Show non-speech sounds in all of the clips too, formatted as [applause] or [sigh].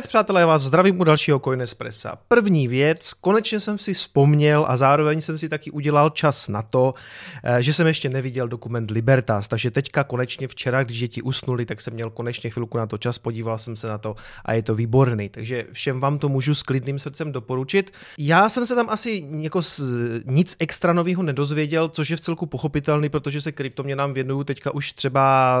Zdarec, přátelé, vás zdravím u dalšího Coinespressa. První věc, konečně jsem si vzpomněl a zároveň jsem si taky udělal čas na to, eh, že jsem ještě neviděl dokument Libertas, takže teďka konečně včera, když děti usnuli, tak jsem měl konečně chvilku na to čas, podíval jsem se na to a je to výborný, takže všem vám to můžu s klidným srdcem doporučit. Já jsem se tam asi jako nic extra nového nedozvěděl, což je v celku pochopitelný, protože se kryptoměnám věnuju teďka už třeba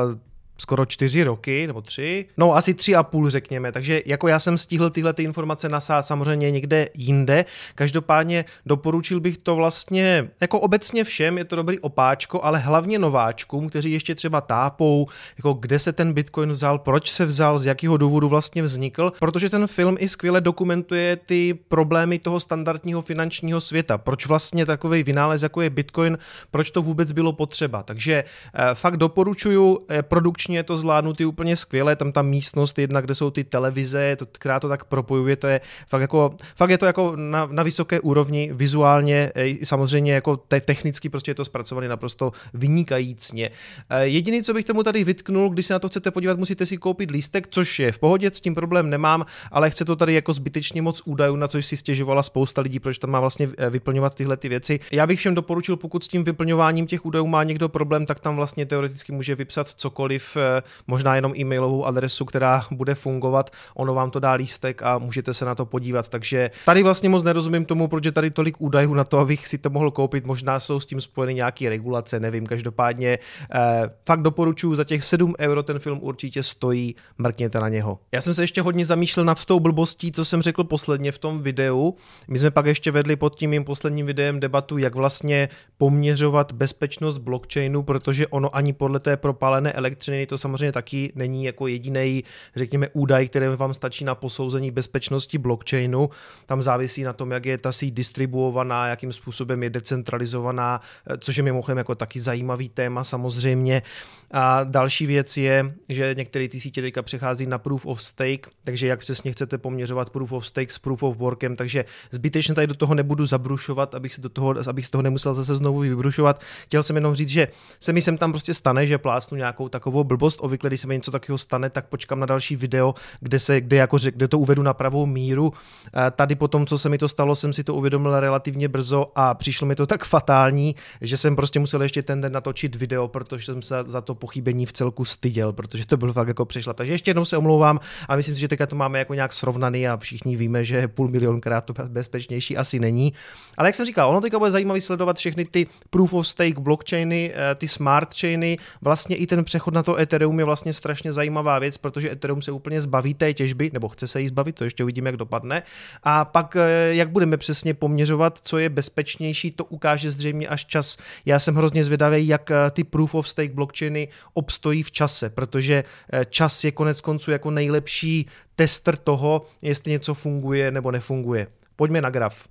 skoro čtyři roky, nebo tři, no asi tři a půl řekněme, takže jako já jsem stihl tyhle ty informace nasát samozřejmě někde jinde, každopádně doporučil bych to vlastně jako obecně všem, je to dobrý opáčko, ale hlavně nováčkům, kteří ještě třeba tápou, jako kde se ten Bitcoin vzal, proč se vzal, z jakého důvodu vlastně vznikl, protože ten film i skvěle dokumentuje ty problémy toho standardního finančního světa, proč vlastně takový vynález, jako je Bitcoin, proč to vůbec bylo potřeba. Takže eh, fakt doporučuju eh, produkční zvučně je to zvládnutý úplně skvěle, tam ta místnost jedna, kde jsou ty televize, to, která to tak propojuje, to je fakt jako, fakt je to jako na, na vysoké úrovni, vizuálně, i samozřejmě jako te, technicky prostě je to zpracované naprosto vynikajícně. E, jediný, co bych tomu tady vytknul, když se na to chcete podívat, musíte si koupit lístek, což je v pohodě, s tím problém nemám, ale chce to tady jako zbytečně moc údajů, na což si stěžovala spousta lidí, proč tam má vlastně e, vyplňovat tyhle ty věci. Já bych všem doporučil, pokud s tím vyplňováním těch údajů má někdo problém, tak tam vlastně teoreticky může vypsat cokoliv, možná jenom e-mailovou adresu, která bude fungovat, ono vám to dá lístek a můžete se na to podívat. Takže tady vlastně moc nerozumím tomu, proč je tady tolik údajů na to, abych si to mohl koupit. Možná jsou s tím spojeny nějaké regulace, nevím. Každopádně eh, fakt doporučuji, za těch 7 euro ten film určitě stojí, mrkněte na něho. Já jsem se ještě hodně zamýšlel nad tou blbostí, co jsem řekl posledně v tom videu. My jsme pak ještě vedli pod tím mým posledním videem debatu, jak vlastně poměřovat bezpečnost blockchainu, protože ono ani podle té propálené elektřiny to samozřejmě taky není jako jediný, řekněme, údaj, který vám stačí na posouzení bezpečnosti blockchainu. Tam závisí na tom, jak je ta síť distribuovaná, jakým způsobem je decentralizovaná, eh, což je mimochodem jako taky zajímavý téma samozřejmě. A další věc je, že některé ty sítě teďka přechází na proof of stake, takže jak přesně chcete poměřovat proof of stake s proof of workem, takže zbytečně tady do toho nebudu zabrušovat, abych, do toho, abych z toho nemusel zase znovu vybrušovat. Chtěl jsem jenom říct, že se mi sem tam prostě stane, že plácnu nějakou takovou blbost, obvykle, když se mi něco takového stane, tak počkám na další video, kde, se, kde, jako, kde to uvedu na pravou míru. Eh, tady po tom, co se mi to stalo, jsem si to uvědomil relativně brzo a přišlo mi to tak fatální, že jsem prostě musel ještě ten den natočit video, protože jsem se za to pochybení v celku styděl, protože to byl fakt jako přišla. Takže ještě jednou se omlouvám a myslím si, že teďka to máme jako nějak srovnaný a všichni víme, že půl milionkrát to bezpečnější asi není. Ale jak jsem říkal, ono teďka bude zajímavý sledovat všechny ty proof of stake blockchainy, eh, ty smart chainy, vlastně i ten přechod na to Ethereum je vlastně strašně zajímavá věc, protože Ethereum se úplně zbaví té těžby, nebo chce se jí zbavit, to ještě uvidíme, jak dopadne. A pak, eh, jak budeme přesně poměřovat, co je bezpečnější, to ukáže zřejmě až čas. Já jsem hrozně zvědavý, jak eh, ty proof of stake blockchainy obstojí v čase, protože eh, čas je konec konců jako nejlepší tester toho, jestli něco funguje nebo nefunguje. Pojďme na graf.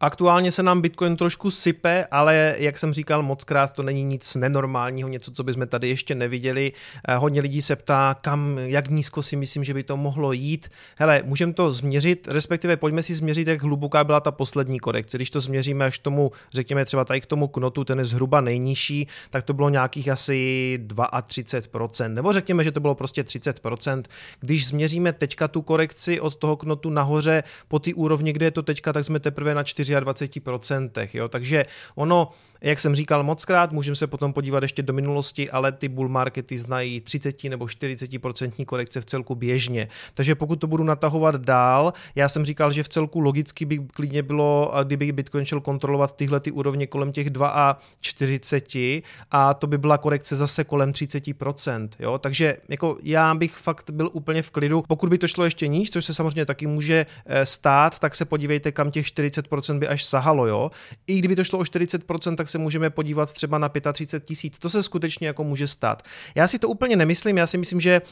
Aktuálně se nám Bitcoin trošku sype, ale jak jsem říkal mockrát, to není nic nenormálního, něco, co bychom tady ještě neviděli. Eh, hodně lidí se ptá, kam, jak nízko si myslím, že by to mohlo jít. Hele, můžeme to změřit, respektive pojďme si změřit, jak hluboká byla ta poslední korekce. Když to změříme až tomu, řekněme třeba tady k tomu knotu, ten je zhruba nejnižší, tak to bylo nějakých asi 32%, nebo řekněme, že to bylo prostě 30%. Když změříme teďka tu korekci od toho knotu nahoře po ty úrovni, kde je to teďka, tak jsme teprve na 4 24%. Jo? Takže ono, jak jsem říkal mockrát, můžeme se potom podívat ještě do minulosti, ale ty bull markety znají 30 nebo 40% korekce v celku běžně. Takže pokud to budu natahovat dál, já jsem říkal, že v celku logicky by klidně bylo, kdyby Bitcoin šel kontrolovat tyhle ty úrovně kolem těch 2,40 a to by byla korekce zase kolem 30%. Jo? Takže jako já bych fakt byl úplně v klidu. Pokud by to šlo ještě níž, což se samozřejmě taky může eh, stát, tak se podívejte, kam těch 40% by až sahalo, jo. I kdyby to šlo o 40%, tak se můžeme podívat třeba na 35 tisíc. To se skutečně jako může stát. Já si to úplně nemyslím, já si myslím, že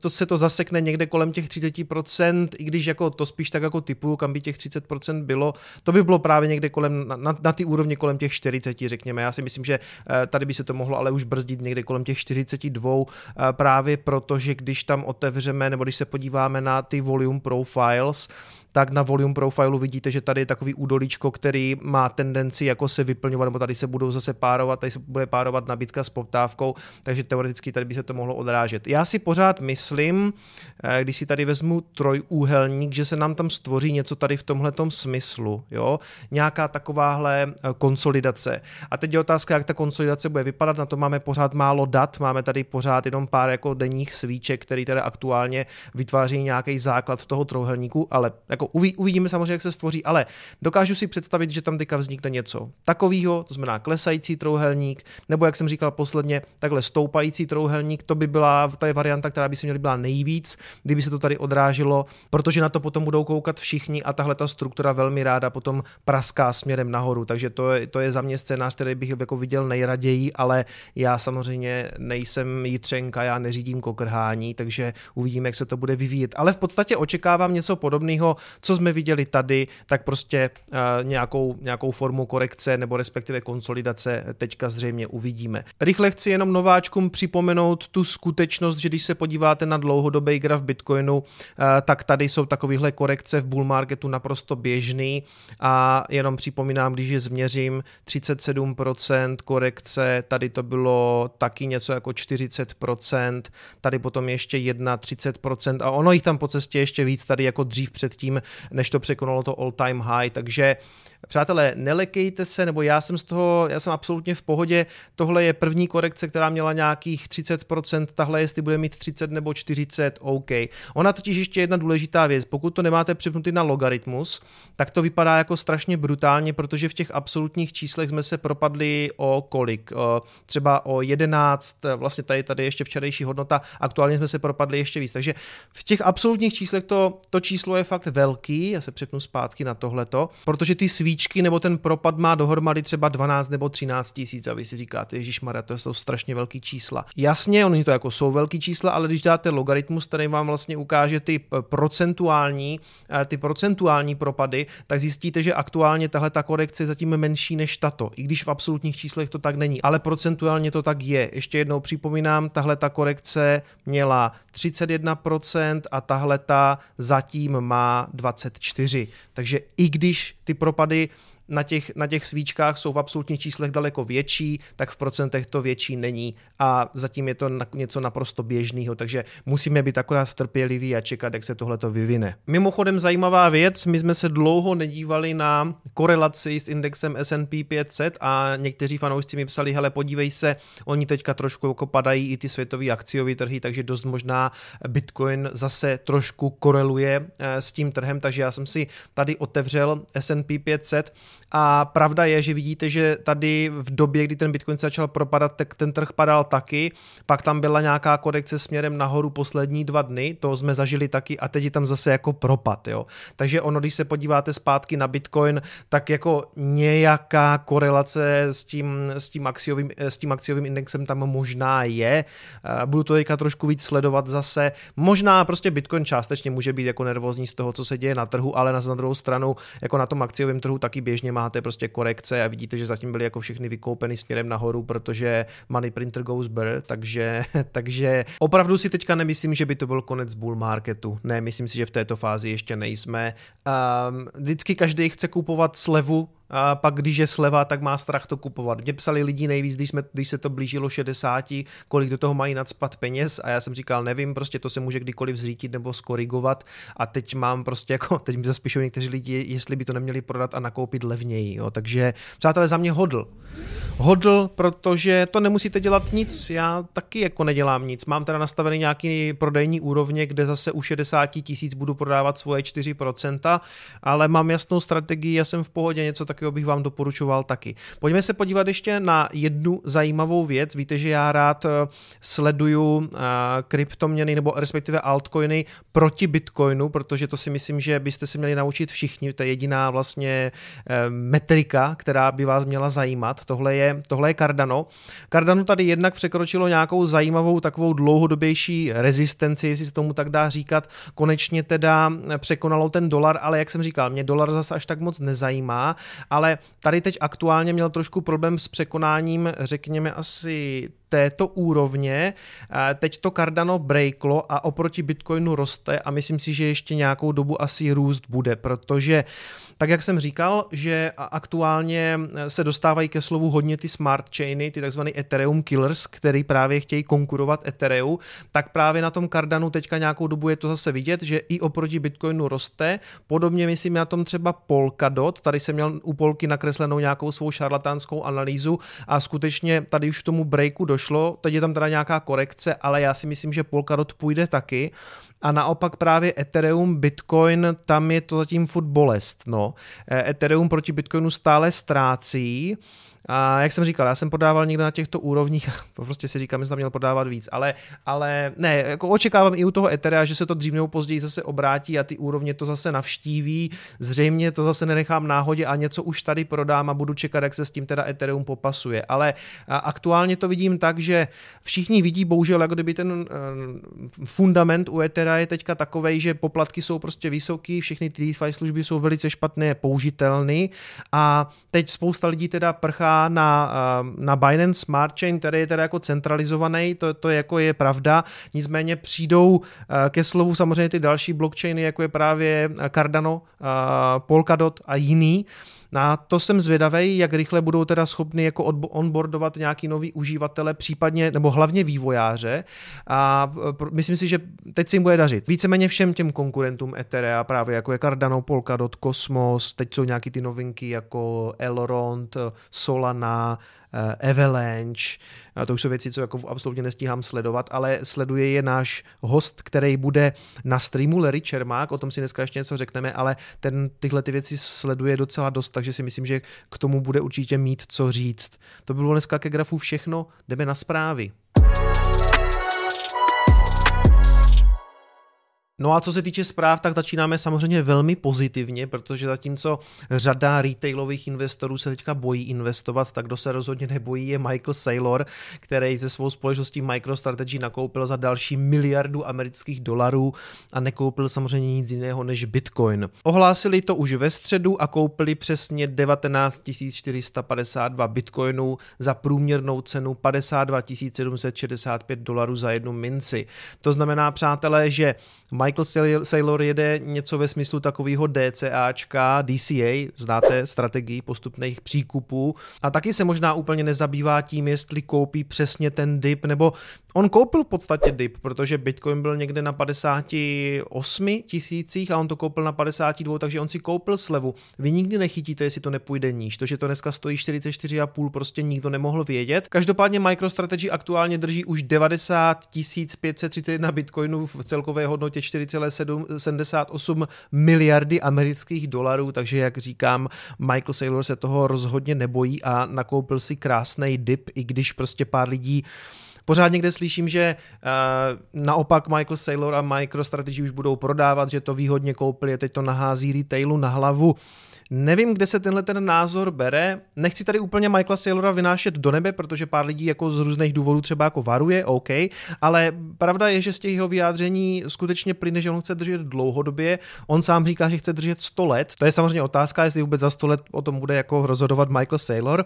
to se to zasekne někde kolem těch 30%, i když jako to spíš tak jako typu, kam by těch 30% bylo, to by bylo právě někde kolem, na, na, na ty úrovni kolem těch 40, řekněme. Já si myslím, že uh, tady by se to mohlo ale už brzdit někde kolem těch 42, uh, eh, právě protože když tam otevřeme, nebo když se podíváme na ty volume profiles, tak na volume profilu vidíte, že tady je takový údolíčko, který má tendenci jako se vyplňovat, nebo tady se budou zase párovat, tady se bude párovat nabídka s poptávkou, takže teoreticky tady by se to mohlo odrážet. Já si pořád myslím, eh, když si tady vezmu trojúhelník, že se nám tam stvoří něco tady v tomhle smyslu, jo? nějaká takováhle eh, konsolidace. A teď je otázka, jak ta konsolidace bude vypadat, na to máme pořád málo dat, máme tady pořád jenom pár jako denních svíček, který tady aktuálně vytváří nějaký základ toho trojuhelníku, ale jako uvidíme samozřejmě, jak se stvoří, ale dokážu si představit, že tam teďka vznikne něco takového, to znamená klesající trouhelník, nebo jak jsem říkal posledně, takhle stoupající trouhelník, to by byla ta varianta, která by se měla byla nejvíc, kdyby se to tady odrážilo, protože na to potom budou koukat všichni a tahle ta struktura velmi ráda potom praská směrem nahoru, takže to je, to je za mě scénář, který bych jako viděl nejraději, ale já samozřejmě nejsem jitřenka, já neřídím kokrhání, takže uvidíme, jak se to bude vyvíjet. Ale v podstatě očekávám něco podobného, co jsme viděli tady, tak prostě uh, nějakou, nějakou formu korekce nebo respektive konsolidace teďka zřejmě uvidíme. Rychle chci jenom nováčkům připomenout tu skutečnost, že když se podíváte na dlouhodobý graf Bitcoinu, uh, tak tady jsou takovéhle korekce v bull marketu naprosto běžný a jenom připomínám, když je změřím 37% korekce, tady to bylo taky něco jako 40%, tady potom ještě 1, 30% a ono jich tam po cestě ještě víc tady jako dřív předtím, než to překonalo to all time high, takže přátelé, nelekejte se, nebo já jsem z toho, já jsem absolutně v pohodě, tohle je první korekce, která měla nějakých 30%, tahle jestli bude mít 30 nebo 40, OK. Ona totiž ještě jedna důležitá věc, pokud to nemáte přepnutý na logaritmus, tak to vypadá jako strašně brutálně, protože v těch absolutních číslech jsme se propadli o kolik? Třeba o 11, vlastně tady, tady ještě včerejší hodnota, aktuálně jsme se propadli ještě víc. Takže v těch absolutních číslech to, to číslo je fakt velký, já se přepnu zpátky na tohleto, protože ty svíčky nebo ten propad má dohromady třeba 12 nebo 13 tisíc a vy si říkáte, Ježíš Maria, to jsou strašně velký čísla. Jasně, oni to jako jsou velký čísla, ale když dáte logaritmus, který vám vlastně ukáže ty procentuální, eh, ty procentuální propady, tak zjistíte, že aktuálně tahle ta korekce je zatím menší než tato, i když v absolutních číslech to tak není, ale procentuálně to tak je. Ještě jednou připomínám, tahle ta korekce měla 31% a tahle ta zatím má 24. Takže i když ty propady na těch, na těch svíčkách jsou v absolutních číslech daleko větší, tak v procentech to větší není. A zatím je to něco naprosto běžného, takže musíme být akorát trpěliví a čekat, jak se tohle to vyvine. Mimochodem zajímavá věc, my jsme se dlouho nedívali na korelaci s indexem S&P 500 a někteří fanoušci mi psali, hele podívej se, oni teďka trošku jako padají i ty světové akciové trhy, takže dost možná Bitcoin zase trošku koreluje eh, s tím trhem, takže já jsem si tady otevřel S&P 500 a pravda je, že vidíte, že tady v době, kdy ten Bitcoin začal propadat, tak ten trh padal taky, pak tam byla nějaká korekce směrem nahoru poslední dva dny, to jsme zažili taky a teď je tam zase jako propad, jo. Takže ono, když se podíváte zpátky na Bitcoin, tak jako nějaká korelace s tím, s tím, akciovým, s tím akciovým indexem tam možná je. Budu to teďka trošku víc sledovat zase. Možná prostě Bitcoin částečně může být jako nervózní z toho, co se děje na trhu, ale na druhou stranu, jako na tom akciovém trhu taky běžně máte prostě korekce a vidíte, že zatím byly jako všechny vykoupeny směrem nahoru, protože money printer goes burr, takže, [laughs] takže opravdu si teďka nemyslím, že by to byl konec bull marketu. Ne, myslím si, že v této fázi ještě nejsme. Um, vždycky každý chce kupovat slevu a pak když je sleva, tak má strach to kupovat. Mě psali lidi nejvíc, když, jsme, když se to blížilo 60, kolik do toho mají nadspat peněz a já jsem říkal, nevím, prostě to se může kdykoliv zřítit nebo skorigovat a teď mám prostě jako, [laughs] teď mi zaspíšou někteří lidi, jestli by to neměli prodat a nakoupit levněji, jo. takže přátelé za mě hodl. Hodl, protože to nemusíte dělat nic, já taky jako nedělám nic, mám teda nastavený nějaký prodejní úrovně, kde zase u 60 tisíc budu prodávat svoje 4%, ale mám jasnou strategii, já jsem v pohodě, něco tak takového bych vám doporučoval taky. Pojďme se podívat ještě na jednu zajímavou věc. Víte, že já rád eh, sleduju eh, kryptoměny nebo respektive altcoiny proti Bitcoinu, protože to si myslím, že byste se měli naučit všichni. To je jediná vlastně eh, metrika, která by vás měla zajímat. Tohle je, tohle je Cardano. Cardano tady jednak překročilo nějakou zajímavou takovou dlouhodobější rezistenci, jestli se tomu tak dá říkat. Konečně teda překonalo ten dolar, ale jak jsem říkal, mě dolar zase až tak moc nezajímá ale tady teď aktuálně měl trošku problém s překonáním, řekněme asi této úrovně. Teď to Cardano breaklo a oproti Bitcoinu roste a myslím si, že ještě nějakou dobu asi růst bude, protože tak jak jsem říkal, že aktuálně se dostávají ke slovu hodně ty smart chainy, ty takzvané Ethereum killers, který právě chtějí konkurovat Ethereum, tak právě na tom Cardanu teďka nějakou dobu je to zase vidět, že i oproti Bitcoinu roste. Podobně myslím na tom třeba Polkadot, tady jsem měl u Polky nakreslenou nějakou svou šarlatánskou analýzu a skutečně tady už k tomu breaku došlo, teď je tam teda nějaká korekce, ale já si myslím, že Polkadot půjde taky a naopak právě Ethereum, Bitcoin, tam je to zatím furt bolest. No. E, Ethereum proti Bitcoinu stále ztrácí, a jak jsem říkal, já jsem podával někde na těchto úrovních, [laughs] prostě si říkám, že jsem měl podávat víc, ale, ale ne, jako očekávám i u toho Etherea, že se to dřív nebo později zase obrátí a ty úrovně to zase navštíví, zřejmě to zase nenechám náhodě a něco už tady prodám a budu čekat, jak se s tím teda Ethereum popasuje, ale aktuálně to vidím tak, že všichni vidí bohužel, jako kdyby ten eh, fundament u Ethera je teďka takový, že poplatky jsou prostě vysoký, všechny ty DeFi služby jsou velice špatné použitelné a teď spousta lidí teda prchá na, eh, na Binance Smart Chain, který je teda jako centralizovaný, to, to jako je pravda, nicméně přijdou eh, ke slovu samozřejmě ty další blockchainy, jako je právě Cardano, eh, Polkadot a jiný, na to jsem zvědavý, jak rychle budou teda schopni jako onboardovat nějaký nový uživatele, případně, nebo hlavně vývojáře. A myslím si, že teď se jim bude dařit. Víceméně všem těm konkurentům Etherea, právě jako je Cardano, Polkadot, Cosmos, teď jsou nějaký ty novinky jako Elrond, Solana, Avalanche, to už jsou věci, co jako absolutně nestíhám sledovat, ale sleduje je náš host, který bude na streamu Larry Čermák, o tom si dneska ještě něco řekneme, ale ten tyhle ty věci sleduje docela dost, takže si myslím, že k tomu bude určitě mít co říct. To bylo dneska ke grafu všechno, jdeme na zprávy. No a co se týče zpráv, tak začínáme samozřejmě velmi pozitivně, protože zatímco řada retailových investorů se teďka bojí investovat, tak kdo se rozhodně nebojí je Michael Saylor, který ze svou společností MicroStrategy nakoupil za další miliardu amerických dolarů a nekoupil samozřejmě nic jiného než Bitcoin. Ohlásili to už ve středu a koupili přesně 19 452 Bitcoinů za průměrnou cenu 52 765 dolarů za jednu minci. To znamená, přátelé, že Michael Saylor jede něco ve smyslu takového DCAčka, DCA, znáte strategii postupných příkupů a taky se možná úplně nezabývá tím, jestli koupí přesně ten dip, nebo on koupil v podstatě dip, protože Bitcoin byl někde na 58 tisících a on to koupil na 52, takže on si koupil slevu. Vy nikdy nechytíte, jestli to nepůjde níž. To, že to dneska stojí 44,5, prostě nikdo nemohl vědět. Každopádně MicroStrategy aktuálně drží už 90 531 bitcoinů v celkové hodnotě 4,78 miliardy amerických dolarů, takže jak říkám, Michael Saylor se toho rozhodně nebojí a nakoupil si krásný dip, i když prostě pár lidí Pořád někde slyším, že uh, naopak Michael Saylor a MicroStrategy už budou prodávat, že to výhodně koupili a teď to nahází retailu na hlavu. Uh, Nevím, kde se tenhle ten názor bere. Nechci tady úplně Michaela Saylora vynášet do nebe, protože pár lidí jako z různých důvodů třeba jako varuje, OK, ale pravda je, že z těch jeho vyjádření skutečně plyne, že on chce držet dlouhodobě. On sám říká, že chce držet 100 let. To je samozřejmě otázka, jestli vůbec za 100 let o tom bude jako rozhodovat Michael Saylor.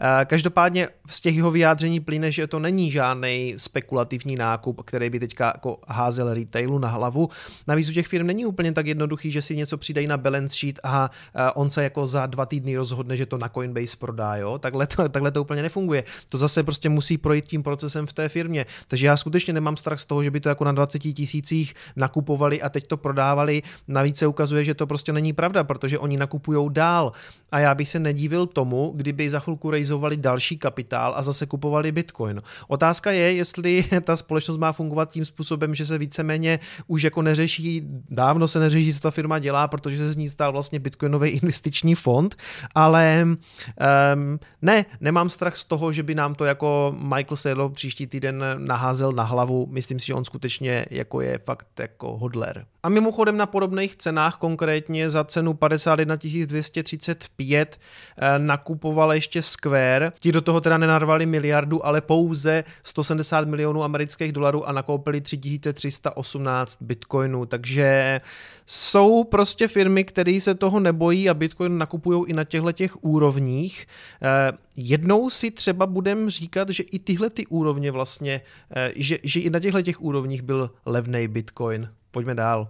Eh, každopádně z těch jeho vyjádření plyne, že to není žádný spekulativní nákup, který by teďka jako házel retailu na hlavu. Navíc u těch firm není úplně tak jednoduchý, že si něco přidají na balance sheet a eh, on se jako za dva týdny rozhodne, že to na Coinbase prodá, jo? Takhle to, takhle to úplně nefunguje. To zase prostě musí projít tím procesem v té firmě. Takže já skutečně nemám strach z toho, že by to jako na 20 tisících nakupovali a teď to prodávali. Navíc se ukazuje, že to prostě není pravda, protože oni nakupují dál. A já bych se nedívil tomu, kdyby za chvilku rejzovali další kapitál a zase kupovali Bitcoin. Otázka je, jestli [laughs] ta společnost má fungovat tím způsobem, že se víceméně už jako neřeší, dávno se neřeší, co ta firma dělá, protože se z ní stal vlastně bitcoinový investiční fond, ale um, ne, nemám strach z toho, že by nám to jako Michael Saylor příští týden naházel na hlavu. Myslím si, že on skutečně jako je fakt jako hodler. A mimochodem na podobných cenách, konkrétně za cenu 51 235 eh, nakupoval ještě Square. Ti do toho teda nenarvali miliardu, ale pouze 170 milionů amerických dolarů a nakoupili 3318 bitcoinů. Takže jsou prostě firmy, které se toho nebojí a Bitcoin nakupují i na těchto těch úrovních. Eh, jednou si třeba budem říkat, že i tyhle ty úrovně vlastně, eh, že, že i na těchto těch úrovních byl levný Bitcoin. Pojďme dál.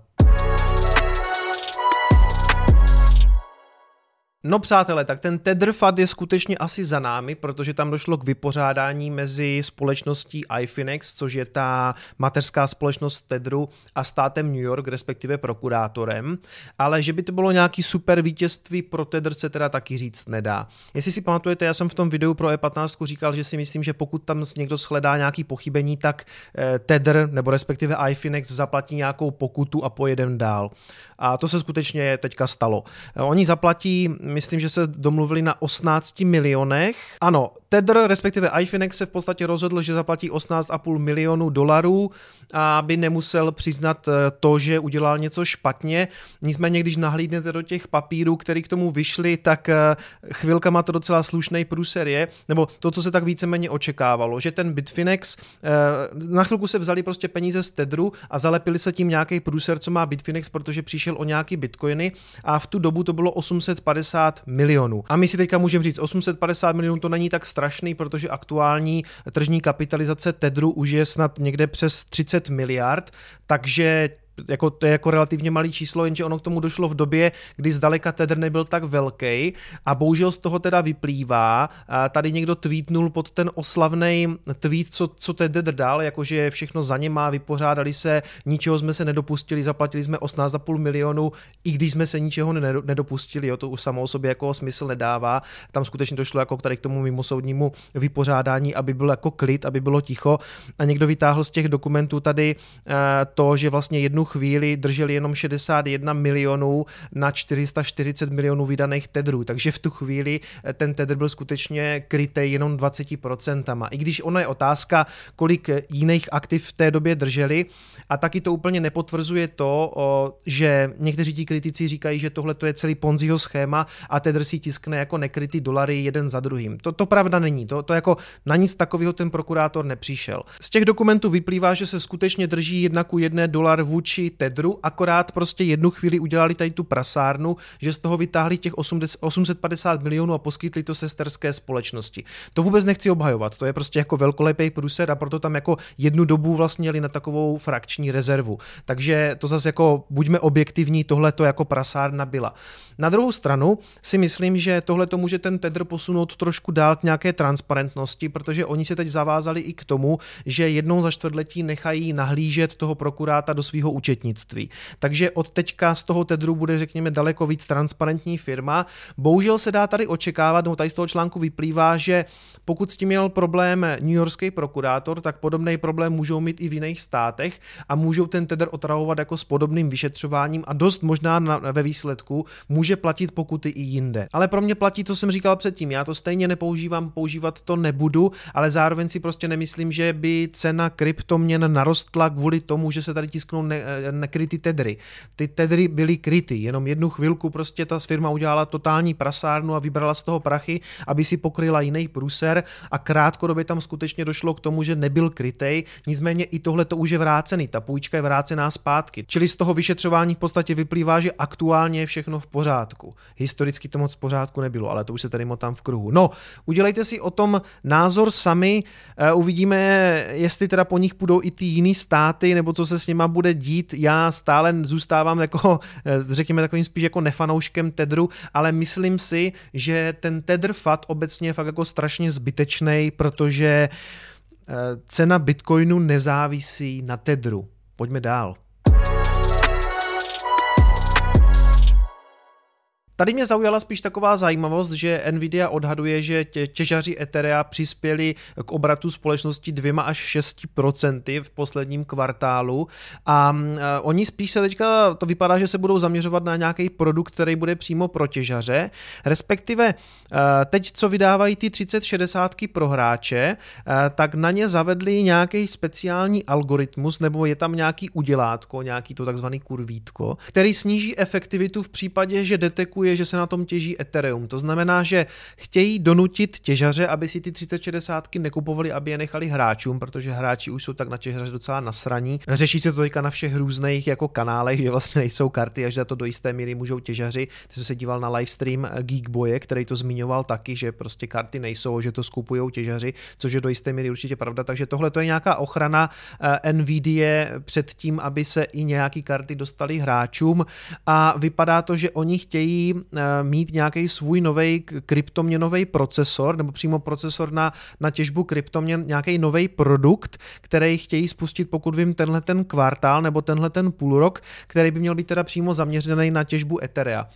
No přátelé, tak ten Tether FAD je skutečně asi za námi, protože tam došlo k vypořádání mezi společností iFinex, což je ta mateřská společnost Tetheru a státem New York, respektive prokurátorem, ale že by to bylo nějaký super vítězství pro Tether se teda taky říct nedá. Jestli si pamatujete, já jsem v tom videu pro E15 říkal, že si myslím, že pokud tam někdo shledá nějaký pochybení, tak eh, Tether nebo respektive iFinex zaplatí nějakou pokutu a pojedem dál. A to se skutečně teďka stalo. Oni zaplatí myslím, že se domluvili na 18 milionech. Ano, Tether, respektive iFinex se v podstatě rozhodl, že zaplatí 18,5 milionů dolarů, aby nemusel přiznat eh, to, že udělal něco špatně. Nicméně, když nahlídnete do těch papírů, které k tomu vyšly, tak eh, chvilka má to docela slušný průser je, nebo to, co se tak víceméně očekávalo, že ten Bitfinex, eh, na chvilku se vzali prostě peníze z Tedru a zalepili se tím nějaký průser, co má Bitfinex, protože přišel o nějaký bitcoiny a v tu dobu to bylo 850 850 milionů. A my si teďka můžeme říct, 850 milionů to není tak strašný, protože aktuální tržní kapitalizace Tedru už je snad někde přes 30 miliard, takže jako, to je jako relativně malý číslo, jenže ono k tomu došlo v době, kdy zdaleka Tether nebyl tak velký a bohužel z toho teda vyplývá, a tady někdo tweetnul pod ten oslavný tweet, co, co Tether dal, jakože všechno za ně má, vypořádali se, ničeho jsme se nedopustili, zaplatili jsme 18,5 milionů, i když jsme se ničeho nedopustili, jo, to už samo o sobě jako smysl nedává, tam skutečně to šlo jako tady k tomu mimosoudnímu vypořádání, aby byl jako klid, aby bylo ticho. A někdo vytáhl z těch dokumentů tady uh, to, že vlastně jednu jednu chvíli drželi jenom 61 milionů na 440 milionů vydaných tedrů, takže v tu chvíli eh, ten tedr byl skutečně krytý jenom 20%. I když ona je otázka, kolik jiných aktiv v té době drželi a taky to úplně nepotvrzuje to, že někteří ti kritici říkají, že tohle to je celý Ponziho schéma a tedr si tiskne jako nekrytý dolary jeden za druhým. To, to pravda není, to, to jako na nic takového ten prokurátor nepřišel. Z těch dokumentů vyplývá, že se skutečně drží jedna ku jedné dolar vůči vůči Tedru, akorát prostě jednu chvíli udělali tady tu prasárnu, že z toho vytáhli těch 80, 850 milionů a poskytli to sesterské společnosti. To vůbec nechci obhajovat, to je prostě jako velkolepý průser a proto tam jako jednu dobu vlastně jeli na takovou frakční rezervu. Takže to zase jako buďme objektivní, tohle to jako prasárna byla. Na druhou stranu si myslím, že tohle to může ten Tedr posunout trošku dál k nějaké transparentnosti, protože oni se teď zavázali i k tomu, že jednou za čtvrtletí nechají nahlížet toho prokuráta do svého účetnictví. Takže od teďka z toho Tedru bude, řekněme, daleko víc transparentní firma. Bohužel se dá tady očekávat, no tady z toho článku vyplývá, že pokud s tím měl problém New Yorkský prokurátor, tak podobný problém můžou mít i v jiných státech a můžou ten Tedr otravovat jako s podobným vyšetřováním a dost možná na, ve výsledku může platit pokuty i jinde. Ale pro mě platí, co jsem říkal předtím, já to stejně nepoužívám, používat to nebudu, ale zároveň si prostě nemyslím, že by cena kryptoměn narostla kvůli tomu, že se tady tisknou ne, nekryty tedry. Ty tedry byly kryty, jenom jednu chvilku prostě ta firma udělala totální prasárnu a vybrala z toho prachy, aby si pokryla jiný průser a krátkodobě tam skutečně došlo k tomu, že nebyl krytej, nicméně i tohle to už je vrácený, ta půjčka je vrácená zpátky. Čili z toho vyšetřování v podstatě vyplývá, že aktuálně je všechno v pořádku. Historicky to moc v pořádku nebylo, ale to už se tady motám v kruhu. No, udělejte si o tom názor sami, eh, uvidíme, jestli teda po nich půjdou i ty jiný státy, nebo co se s nima bude dít. Já stále zůstávám jako, eh, řekněme, takovým spíš jako nefanouškem Tedru, ale myslím si, že ten Tedr FAT obecně je fakt jako strašně zbytečný, protože eh, cena Bitcoinu nezávisí na Tedru. Pojďme dál. Tady mě zaujala spíš taková zajímavost, že Nvidia odhaduje, že tě, těžaři Etherea přispěli k obratu společnosti 2 až 6% v posledním kvartálu. A uh, oni spíš se teďka, to vypadá, že se budou zaměřovat na nějaký produkt, který bude přímo pro těžaře, respektive uh, teď, co vydávají ty 3060 pro hráče, uh, tak na ně zavedli nějaký speciální algoritmus, nebo je tam nějaký udělátko, nějaký to takzvaný kurvítko, který sníží efektivitu v případě, že detekuje je, že se na tom těží Ethereum. To znamená, že chtějí donutit těžaře, aby si ty 3060 nekupovali, aby je nechali hráčům, protože hráči už jsou tak na těžaře docela nasraní. Řeší se to teďka na všech různých jako kanálech, že vlastně nejsou karty, až za to do jisté míry můžou těžaři. Ty jsem se díval na livestream Geekboye, který to zmiňoval taky, že prostě karty nejsou, že to skupují těžaři, což je do jisté míry určitě pravda. Takže tohle to je nějaká ochrana eh, Nvidia před tím, aby se i nějaký karty dostaly hráčům a vypadá to, že oni chtějí eh, mít nějaký svůj nový kryptoměnový procesor nebo přímo procesor na, na těžbu kryptoměn, nějaký nový produkt, který chtějí spustit, pokud vím, tenhle ten kvartál nebo tenhle ten půl rok, který by měl být teda přímo zaměřený na těžbu Etherea.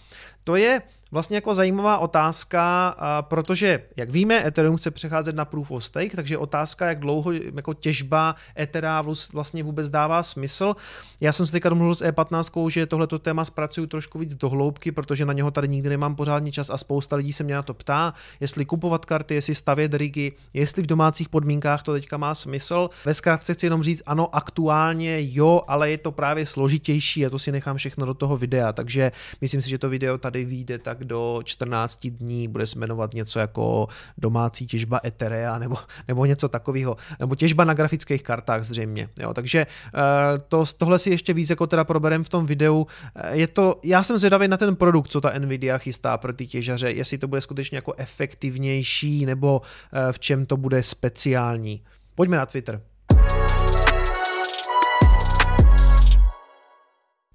To je vlastně jako zajímavá otázka, protože, jak víme, Ethereum chce přecházet na Proof of Stake, takže otázka, jak dlouho jako těžba Ethera vlastně vůbec dává smysl. Já jsem se teďka domluvil s E15, že tohleto téma zpracuju trošku víc do hloubky, protože na něho tady nikdy nemám pořádný čas a spousta lidí se mě na to ptá, jestli kupovat karty, jestli stavět rigy, jestli v domácích podmínkách to teďka má smysl. Ve zkratce chci jenom říct, ano, aktuálně jo, ale je to právě složitější a to si nechám všechno do toho videa, takže myslím si, že to video tady vyjde tak do 14 dní, bude se jmenovat něco jako domácí těžba Etherea nebo, nebo něco takového, nebo těžba na grafických kartách zřejmě. Jo, takže eh, to, tohle si ještě víc jako teda proberem v tom videu. Eh, je to, já jsem zvědavý na ten produkt, co ta Nvidia chystá pro ty těžaře, jestli to bude skutečně jako efektivnější nebo eh, v čem to bude speciální. Pojďme na Twitter.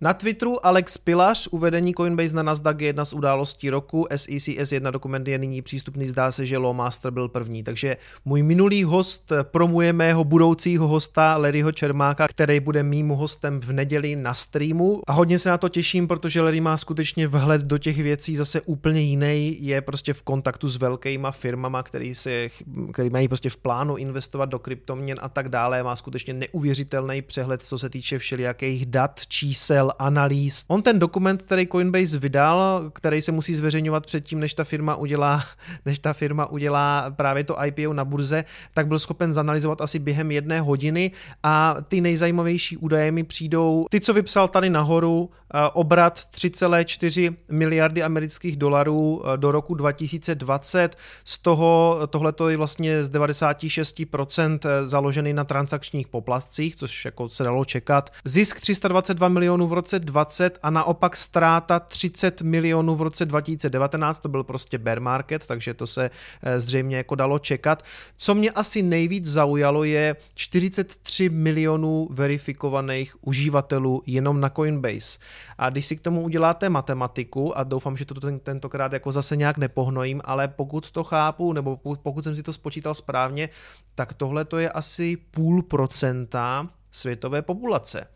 Na Twitteru Alex Pilař, uvedení Coinbase na Nasdaq je jedna z událostí roku, SEC S1 dokument je nyní přístupný, zdá se, že Lawmaster byl první, takže můj minulý host promuje mého budoucího hosta Larryho Čermáka, který bude mým hostem v neděli na streamu. A hodně se na to těším, protože Larry má skutečně vhled do těch věcí zase úplně jiný, je prostě v kontaktu s velkýma firmama, který, se, který mají prostě v plánu investovat do kryptoměn a tak dále, má skutečně neuvěřitelný přehled, co se týče všelijakých dat, čísel, analýz. On ten dokument, který Coinbase vydal, který se musí zveřejňovat předtím, než ta firma udělá, [laughs] než ta firma udělá právě to IPO na burze, tak byl schopen zanalizovat asi během jedné hodiny a ty nejzajímavější údaje mi přijdou, ty, co vypsal tady nahoru, eh, obrat 3,4 miliardy amerických dolarů eh, do roku 2020, z toho tohleto je vlastně z 96% eh, založený na transakčních poplatcích, což jako se dalo čekat. Zisk 322 milionů v roce 20 a naopak ztráta 30 milionů v roce 2019, to byl prostě bear market, takže to se eh, zřejmě jako dalo čekat. Co mě asi nejvíc zaujalo je 43 milionů verifikovaných uživatelů jenom na Coinbase. A když si k tomu uděláte matematiku, a doufám, že to ten, tentokrát jako zase nějak nepohnojím, ale pokud to chápu, nebo pokud, pokud jsem si to spočítal správně, tak tohle to je asi půl procenta světové populace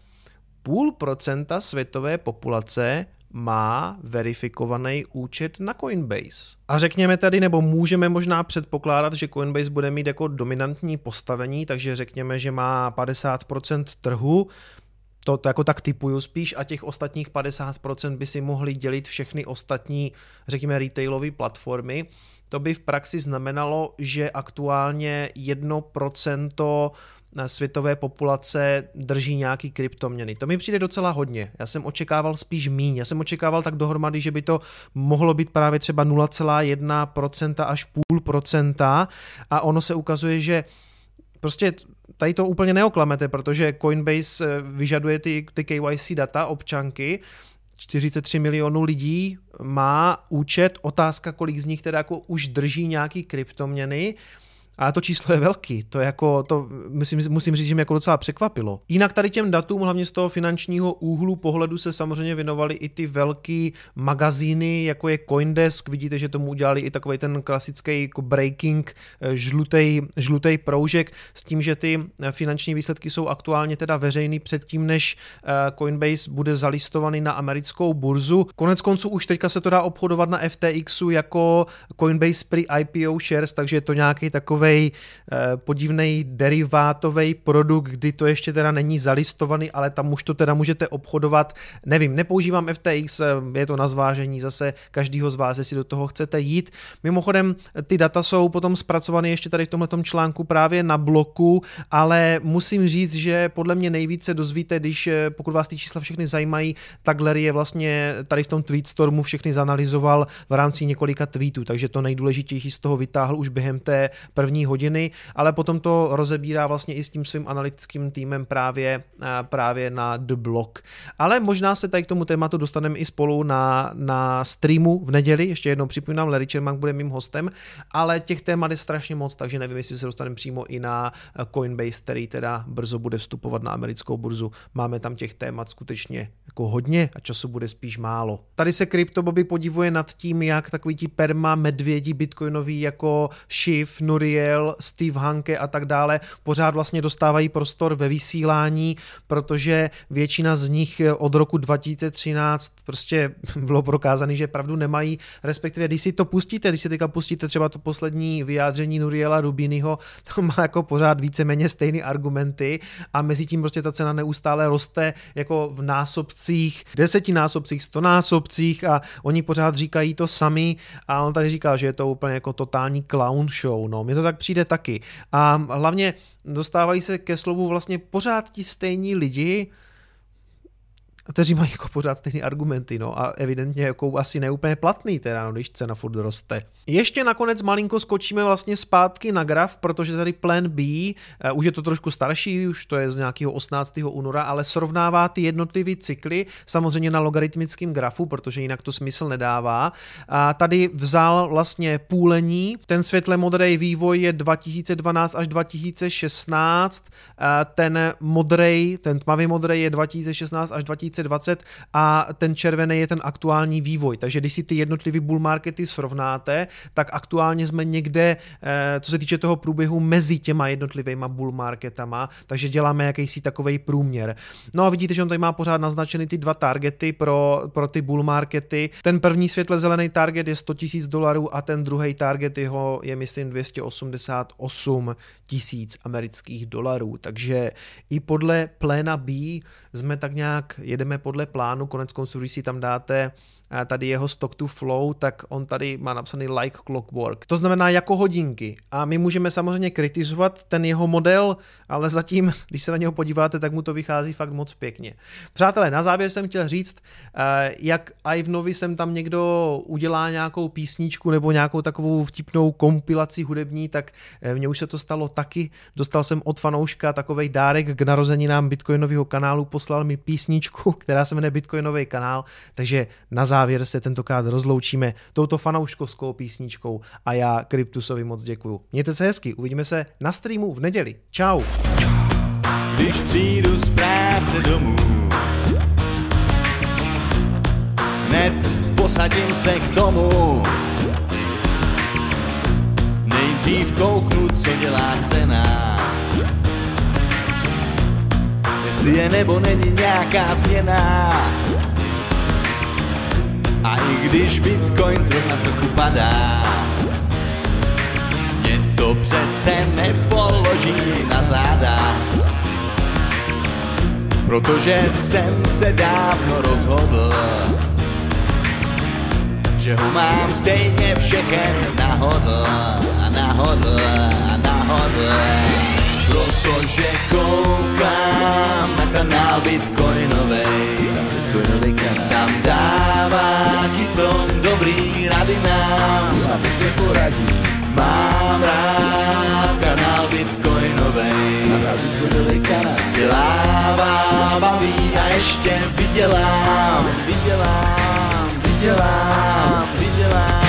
půl procenta světové populace má verifikovaný účet na Coinbase. A řekněme tady, nebo můžeme možná předpokládat, že Coinbase bude mít jako dominantní postavení, takže řekněme, že má 50% trhu, to, to jako tak typuju spíš a těch ostatních 50% by si mohli dělit všechny ostatní, řekněme, retailové platformy. To by v praxi znamenalo, že aktuálně 1% světové populace drží nějaký kryptoměny. To mi přijde docela hodně. Já jsem očekával spíš míň. Já jsem očekával tak dohromady, že by to mohlo být právě třeba 0,1% až půl procenta a ono se ukazuje, že prostě tady to úplně neoklamete, protože Coinbase eh, vyžaduje ty, ty KYC data občanky, 43 milionů lidí má účet, otázka, kolik z nich teda jako už drží nějaký kryptoměny, a to číslo je velký, to jako, to musím, musím říct, že mě jako docela překvapilo. Jinak tady těm datům, hlavně z toho finančního úhlu pohledu se samozřejmě věnovali i ty velké magazíny, jako je Coindesk, vidíte, že tomu udělali i takový ten klasický jako breaking eh, žlutý, žlutý proužek s tím, že ty eh, finanční výsledky jsou aktuálně teda veřejný předtím, než eh, Coinbase bude zalistovaný na americkou burzu. Konec konců už teďka se to dá obchodovat na FTXu jako Coinbase pre IPO shares, takže je to nějaký takový eh, podivný derivátový produkt, kdy to ještě teda není zalistovaný, ale tam už to teda můžete obchodovat. Nevím, nepoužívám FTX, eh, je to na zvážení zase každýho z vás, jestli do toho chcete jít. Mimochodem, ty data jsou potom zpracovány ještě tady v tomhle článku právě na bloku, ale musím říct, že podle mě nejvíce dozvíte, když pokud vás ty čísla všechny zajímají, tak Larry je vlastně tady v tom Tweetstormu všechny zanalizoval v rámci několika tweetů, takže to nejdůležitější z toho vytáhl už během té první hodiny, ale potom to rozebírá vlastně i s tím svým analytickým týmem právě, právě na The Block. Ale možná se tady k tomu tématu dostaneme i spolu na, na streamu v neděli, ještě jednou připomínám, Larry Sherman bude mým hostem, ale těch témat je strašně moc, takže nevím, jestli se dostaneme přímo i na Coinbase, který teda brzo bude vstupovat na americkou burzu. Máme tam těch témat skutečně jako hodně a času bude spíš málo. Tady se CryptoBobby podivuje nad tím, jak takový ti perma medvědi bitcoinoví jako Shiv, Nuriel, Steve Hanke a tak dále pořád vlastně dostávají prostor ve vysílání, protože většina z nich od roku 2013 prostě [laughs] bylo prokázané, že pravdu nemají, respektive když si to pustíte, když si teďka pustíte třeba to poslední vyjádření Nuriela Rubiniho, [laughs] to má jako pořád víceméně stejné argumenty a mezi tím prostě ta cena neustále roste jako v násobcích, desetinásobcích, stonásobcích a oni pořád říkají to sami a on tady říkal, že je to úplně jako totální clown show, no, mně to tak přijde taky. A hlavně dostávají se ke slovu vlastně pořád ti stejní lidi, kteří mají jako pořád stejné argumenty, no a evidentně jako asi neúplně platný teda, no, když cena furt roste. Ještě nakonec malinko skočíme vlastně zpátky na graf, protože tady Plan B, uh, už je to trošku starší, už to je z nějakého 18. února, ale srovnává ty jednotlivé cykly, samozřejmě na logaritmickém grafu, protože jinak to smysl nedává. A tady vzal vlastně půlení, ten světle modrý vývoj je 2012 až 2016, ten modrý, ten tmavý modrý je 2016 až 2017 2020 a ten červený je ten aktuální vývoj. Takže když si ty jednotlivé bull markety srovnáte, tak aktuálně jsme někde, eh, co se týče toho průběhu, mezi těma jednotlivými bull marketama, takže děláme jakýsi takový průměr. No a vidíte, že on tady má pořád naznačeny ty dva targety pro, pro ty bull markety. Ten první světle zelený target je 100 000 dolarů a ten druhý target jeho je, myslím, 288 tisíc amerických dolarů. Takže i podle pléna B jsme tak nějak jedeme podle plánu, konec konců, když si tam dáte tady jeho stock to flow, tak on tady má napsaný like clockwork. To znamená jako hodinky. A my můžeme samozřejmě kritizovat ten jeho model, ale zatím, [laughs] když se na něho podíváte, tak mu to vychází fakt moc pěkně. Přátelé, na závěr jsem chtěl říct, eh, jak i v Novi jsem tam někdo udělá nějakou písničku nebo nějakou takovou vtipnou kompilaci hudební, tak eh, mně už se to stalo taky. Dostal jsem od fanouška takový dárek k narozeninám Bitcoinového kanálu, poslal mi písničku, [laughs] která se jmenuje Bitcoinový kanál, takže na závěr závěr se tentokrát rozloučíme touto fanouškovskou písničkou a já Kryptusovi moc děkuju. Mějte se hezky, uvidíme se na streamu v neděli. Čau. Když přijdu z práce domů, hned posadím se k tomu. Nejdřív kouknu, co dělá cena. Jestli je nebo není nějaká změna a i když Bitcoin zrovna trochu padá, mě to přece nepoloží na záda. Protože jsem se dávno rozhodl, že ho mám stejně všechen nahodl a nahodl a nahodl. Protože koukám na kanál Bitcoin Konelika Tam dává kicon dobrý rady nám a my se poradí. Mám rád kanál Bitcoinovej a nás Konelika nás vzdělává, baví a ještě vydělám, vydělám, vydělám, vydělám.